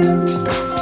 Bye.